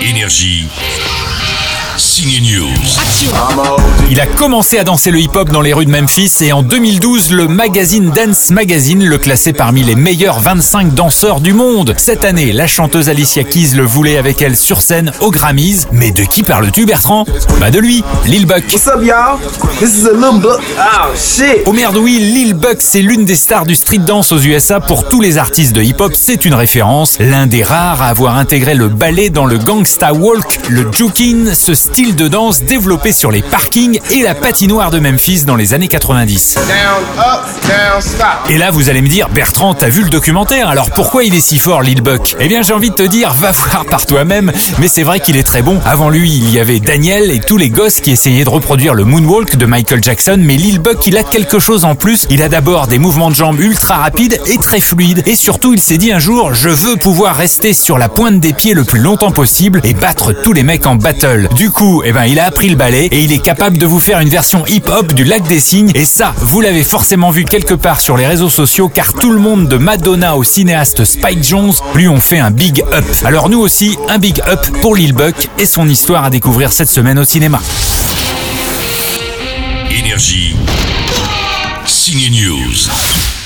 energia Signe News. Il a commencé à danser le hip-hop dans les rues de Memphis et en 2012, le magazine Dance Magazine le classait parmi les meilleurs 25 danseurs du monde. Cette année, la chanteuse Alicia Keys le voulait avec elle sur scène aux Grammys. Mais de qui parles-tu Bertrand? Bah de lui, Lil Buck. What's up, y'all? This is a little book. Oh, shit. Oh merde oui, Lil Buck, c'est l'une des stars du street dance aux USA. Pour tous les artistes de hip-hop, c'est une référence. L'un des rares à avoir intégré le ballet dans le gangsta walk, le jukin, ce style de danse développé sur les parkings et la patinoire de Memphis dans les années 90. Down, up, down, stop. Et là, vous allez me dire, Bertrand, t'as vu le documentaire, alors pourquoi il est si fort, Lil Buck? Eh bien, j'ai envie de te dire, va voir par toi-même, mais c'est vrai qu'il est très bon. Avant lui, il y avait Daniel et tous les gosses qui essayaient de reproduire le moonwalk de Michael Jackson, mais Lil Buck, il a quelque chose en plus. Il a d'abord des mouvements de jambes ultra rapides et très fluides, et surtout, il s'est dit un jour, je veux pouvoir rester sur la pointe des pieds le plus longtemps possible et battre tous les mecs en battle. Du coup, eh ben, il a appris le ballet et il est capable de vous faire une version hip-hop du lac des signes, et ça, vous l'avez forcément vu quelque part sur les réseaux sociaux, car tout le monde de Madonna au cinéaste Spike Jones lui ont fait un big up. Alors nous aussi, un big up pour Lil Buck et son histoire à découvrir cette semaine au cinéma. Énergie. News.